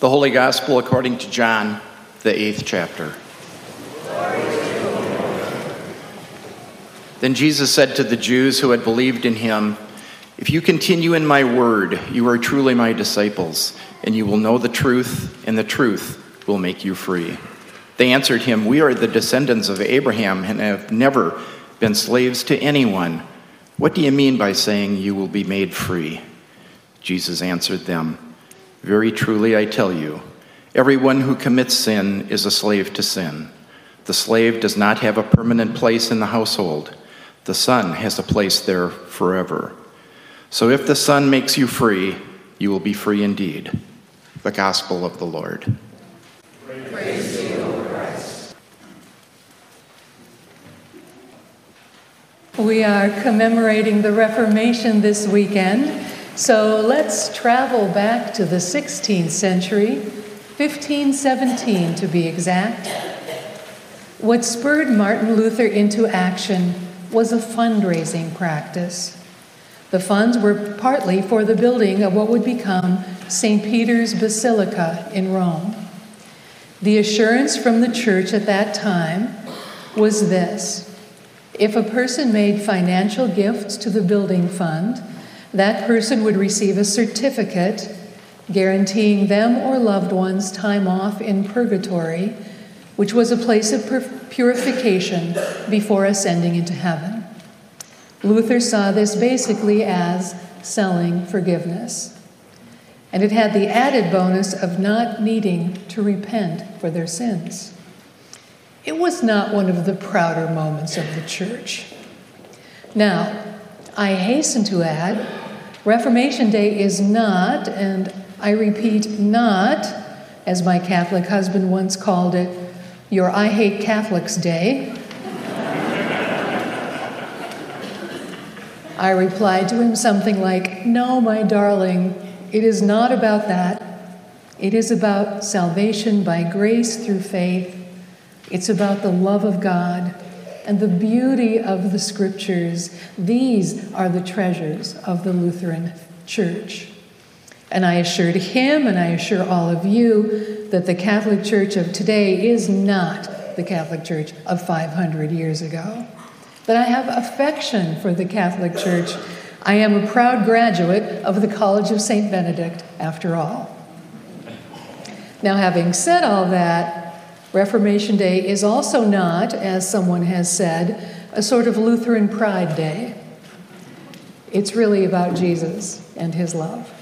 The Holy Gospel according to John, the eighth chapter. Then Jesus said to the Jews who had believed in him, If you continue in my word, you are truly my disciples, and you will know the truth, and the truth will make you free. They answered him, We are the descendants of Abraham and have never been slaves to anyone. What do you mean by saying you will be made free? Jesus answered them, Very truly I tell you, everyone who commits sin is a slave to sin. The slave does not have a permanent place in the household, the son has a place there forever. So if the son makes you free, you will be free indeed. The gospel of the Lord. We are commemorating the Reformation this weekend. So let's travel back to the 16th century, 1517 to be exact. What spurred Martin Luther into action was a fundraising practice. The funds were partly for the building of what would become St. Peter's Basilica in Rome. The assurance from the church at that time was this if a person made financial gifts to the building fund, that person would receive a certificate guaranteeing them or loved ones time off in purgatory, which was a place of purification before ascending into heaven. Luther saw this basically as selling forgiveness. And it had the added bonus of not needing to repent for their sins. It was not one of the prouder moments of the church. Now, I hasten to add Reformation Day is not, and I repeat, not, as my Catholic husband once called it, your I Hate Catholics Day. I replied to him something like, No, my darling, it is not about that. It is about salvation by grace through faith. It's about the love of God and the beauty of the scriptures. These are the treasures of the Lutheran Church. And I assured him, and I assure all of you, that the Catholic Church of today is not the Catholic Church of 500 years ago. That I have affection for the Catholic Church. I am a proud graduate of the College of St. Benedict, after all. Now, having said all that, Reformation Day is also not, as someone has said, a sort of Lutheran pride day. It's really about Jesus and his love.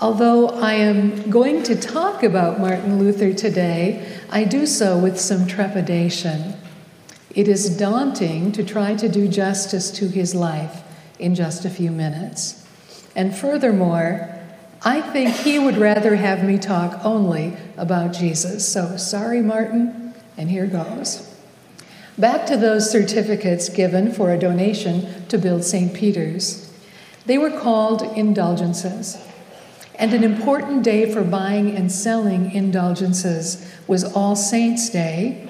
Although I am going to talk about Martin Luther today, I do so with some trepidation. It is daunting to try to do justice to his life in just a few minutes. And furthermore, I think he would rather have me talk only about Jesus. So sorry, Martin, and here goes. Back to those certificates given for a donation to build St. Peter's. They were called indulgences. And an important day for buying and selling indulgences was All Saints' Day,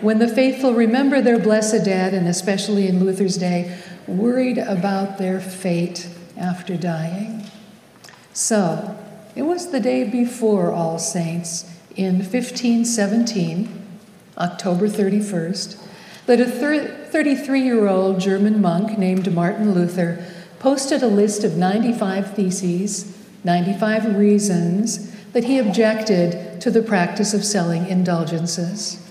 when the faithful remember their blessed dead, and especially in Luther's day, worried about their fate after dying. So, it was the day before All Saints in 1517, October 31st, that a 33 year old German monk named Martin Luther posted a list of 95 theses, 95 reasons that he objected to the practice of selling indulgences.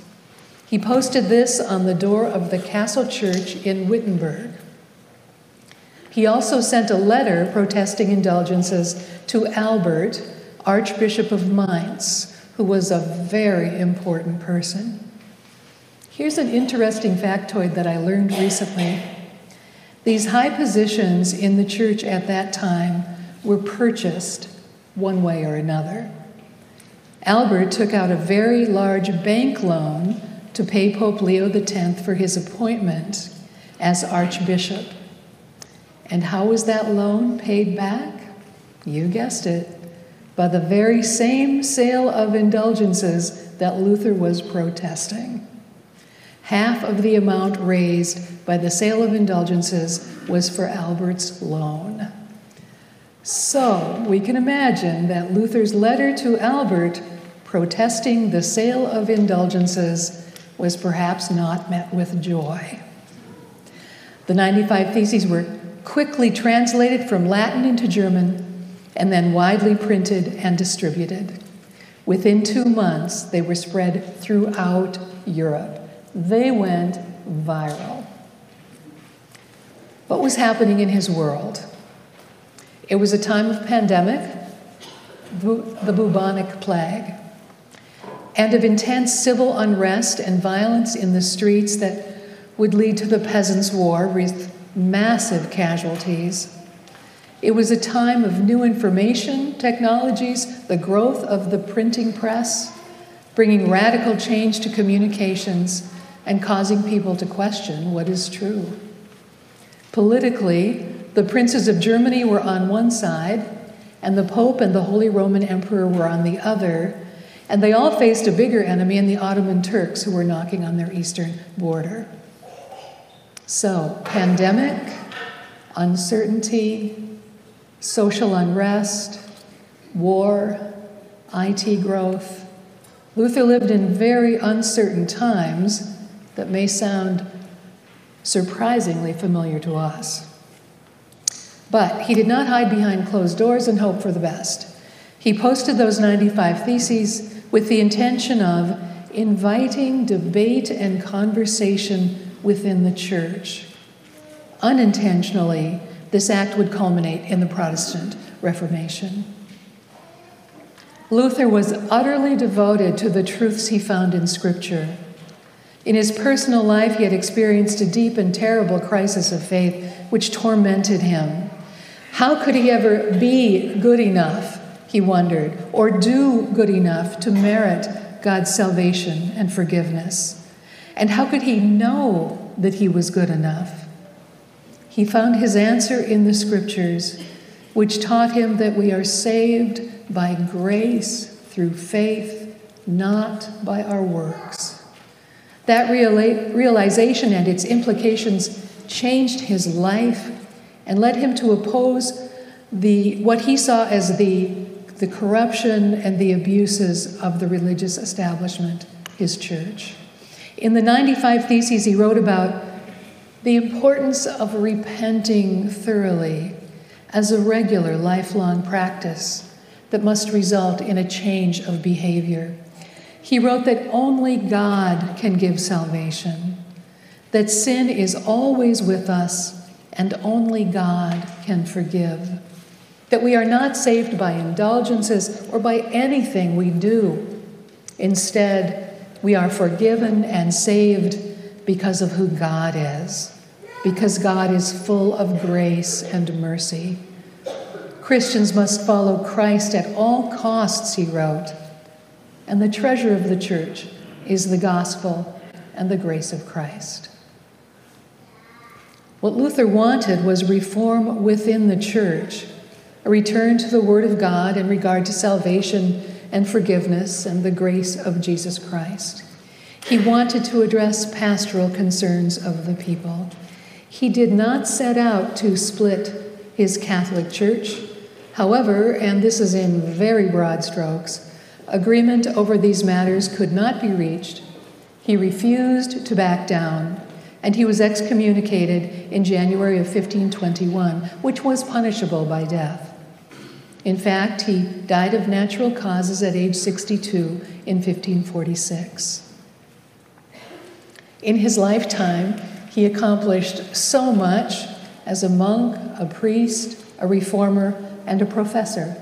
He posted this on the door of the Castle Church in Wittenberg. He also sent a letter protesting indulgences to Albert, Archbishop of Mainz, who was a very important person. Here's an interesting factoid that I learned recently. These high positions in the church at that time were purchased one way or another. Albert took out a very large bank loan to pay Pope Leo X for his appointment as Archbishop. And how was that loan paid back? You guessed it, by the very same sale of indulgences that Luther was protesting. Half of the amount raised by the sale of indulgences was for Albert's loan. So we can imagine that Luther's letter to Albert protesting the sale of indulgences was perhaps not met with joy. The 95 Theses were quickly translated from Latin into German and then widely printed and distributed. Within two months, they were spread throughout Europe. They went viral. What was happening in his world? It was a time of pandemic, the bubonic plague, and of intense civil unrest and violence in the streets that would lead to the Peasants' War with massive casualties. It was a time of new information technologies, the growth of the printing press, bringing radical change to communications and causing people to question what is true. Politically, the princes of Germany were on one side, and the Pope and the Holy Roman Emperor were on the other, and they all faced a bigger enemy in the Ottoman Turks who were knocking on their eastern border. So, pandemic, uncertainty, social unrest, war, IT growth. Luther lived in very uncertain times that may sound surprisingly familiar to us. But he did not hide behind closed doors and hope for the best. He posted those 95 theses with the intention of inviting debate and conversation within the church. Unintentionally, this act would culminate in the Protestant Reformation. Luther was utterly devoted to the truths he found in Scripture. In his personal life, he had experienced a deep and terrible crisis of faith which tormented him. How could he ever be good enough, he wondered, or do good enough to merit God's salvation and forgiveness? And how could he know that he was good enough? He found his answer in the scriptures, which taught him that we are saved by grace through faith, not by our works. That realization and its implications changed his life and led him to oppose the, what he saw as the, the corruption and the abuses of the religious establishment, his church. In the 95 Theses, he wrote about the importance of repenting thoroughly as a regular, lifelong practice that must result in a change of behavior. He wrote that only God can give salvation, that sin is always with us, and only God can forgive, that we are not saved by indulgences or by anything we do. Instead, we are forgiven and saved because of who God is, because God is full of grace and mercy. Christians must follow Christ at all costs, he wrote. And the treasure of the church is the gospel and the grace of Christ. What Luther wanted was reform within the church, a return to the Word of God in regard to salvation and forgiveness and the grace of Jesus Christ. He wanted to address pastoral concerns of the people. He did not set out to split his Catholic Church. However, and this is in very broad strokes, agreement over these matters could not be reached. He refused to back down, and he was excommunicated in January of 1521, which was punishable by death. In fact, he died of natural causes at age 62 in 1546. In his lifetime, he accomplished so much as a monk, a priest, a reformer, and a professor.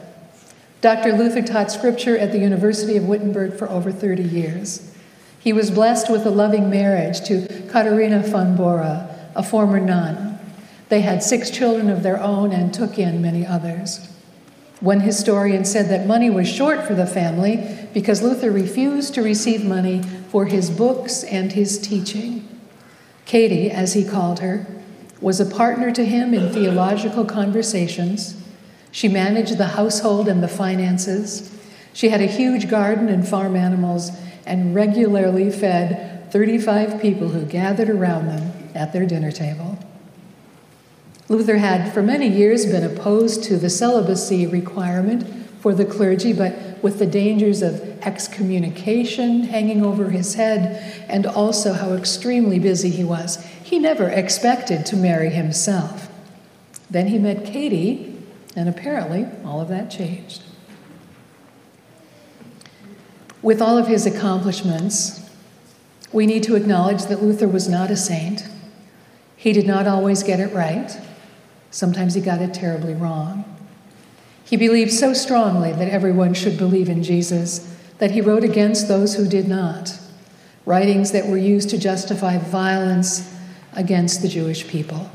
Dr. Luther taught scripture at the University of Wittenberg for over 30 years. He was blessed with a loving marriage to Katharina von Bora, a former nun. They had six children of their own and took in many others. One historian said that money was short for the family because Luther refused to receive money for his books and his teaching. Katie, as he called her, was a partner to him in theological conversations. She managed the household and the finances. She had a huge garden and farm animals and regularly fed 35 people who gathered around them at their dinner table. Luther had for many years been opposed to the celibacy requirement for the clergy, but with the dangers of excommunication hanging over his head and also how extremely busy he was, he never expected to marry himself. Then he met Katie, and apparently all of that changed. With all of his accomplishments, we need to acknowledge that Luther was not a saint. He did not always get it right. Sometimes he got it terribly wrong. He believed so strongly that everyone should believe in Jesus that he wrote against those who did not, writings that were used to justify violence against the Jewish people.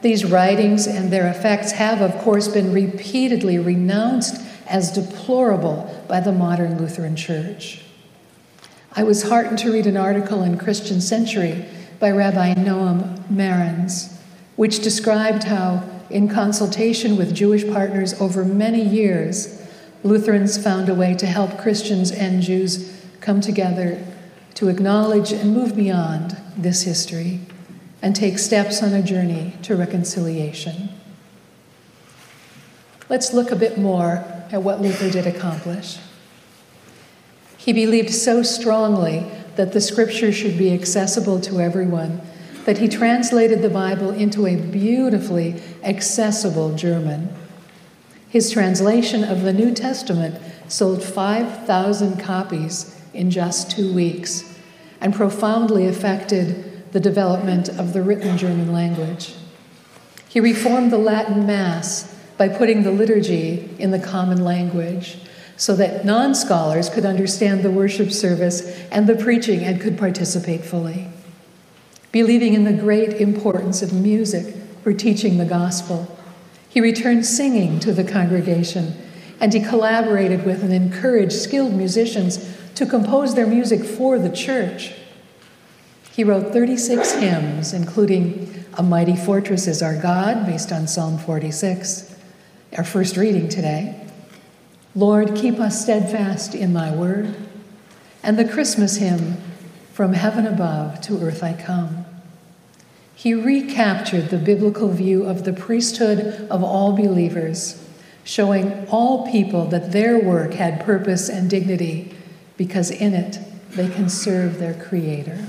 These writings and their effects have, of course, been repeatedly renounced as deplorable by the modern Lutheran Church. I was heartened to read an article in Christian Century by Rabbi Noam Marans, which described how in consultation with Jewish partners over many years, Lutherans found a way to help Christians and Jews come together to acknowledge and move beyond this history and take steps on a journey to reconciliation. Let's look a bit more at what Luther did accomplish. He believed so strongly that the scripture should be accessible to everyone that he translated the Bible into a beautifully accessible German. His translation of the New Testament sold 5,000 copies in just two weeks and profoundly affected the development of the written German language. He reformed the Latin Mass by putting the liturgy in the common language so that non scholars could understand the worship service and the preaching and could participate fully believing in the great importance of music for teaching the gospel. He returned singing to the congregation, and he collaborated with and encouraged skilled musicians to compose their music for the church. He wrote 36 hymns, including A Mighty Fortress is Our God, based on Psalm 46, our first reading today. Lord, keep us steadfast in thy word, and the Christmas hymn, From Heaven Above to Earth I Come. He recaptured the biblical view of the priesthood of all believers, showing all people that their work had purpose and dignity because in it they can serve their Creator.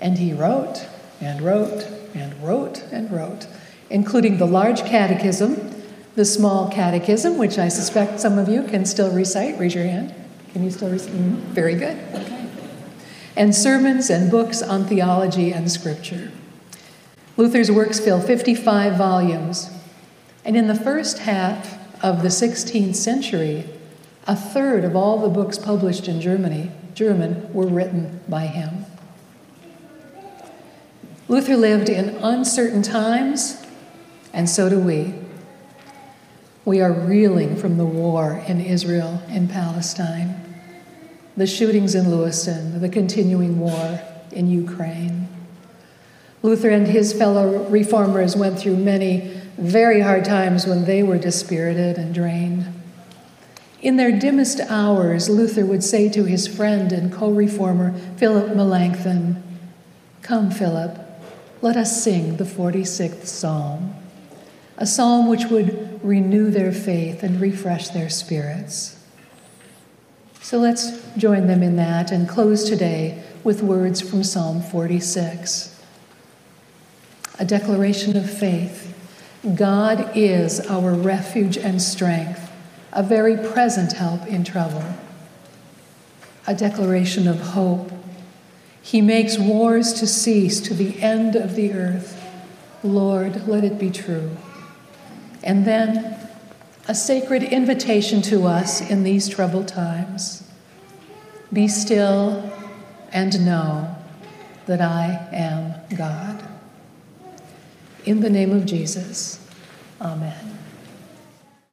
And he wrote and wrote and wrote and wrote, including the large catechism, the small catechism, which I suspect some of you can still recite. Raise your hand. Can you still recite? Mm, very good. Okay and sermons and books on theology and scripture. Luther's works fill 55 volumes, and in the first half of the 16th century, a third of all the books published in Germany, German, were written by him. Luther lived in uncertain times, and so do we. We are reeling from the war in Israel and Palestine the shootings in Lewiston, the continuing war in Ukraine. Luther and his fellow reformers went through many very hard times when they were dispirited and drained. In their dimmest hours, Luther would say to his friend and co reformer Philip Melanchthon, Come, Philip, let us sing the 46th Psalm, a psalm which would renew their faith and refresh their spirits. So let's join them in that and close today with words from Psalm 46. A declaration of faith. God is our refuge and strength, a very present help in trouble. A declaration of hope. He makes wars to cease to the end of the earth. Lord, let it be true. And then a sacred invitation to us in these troubled times. Be still and know that I am God. In the name of Jesus, amen.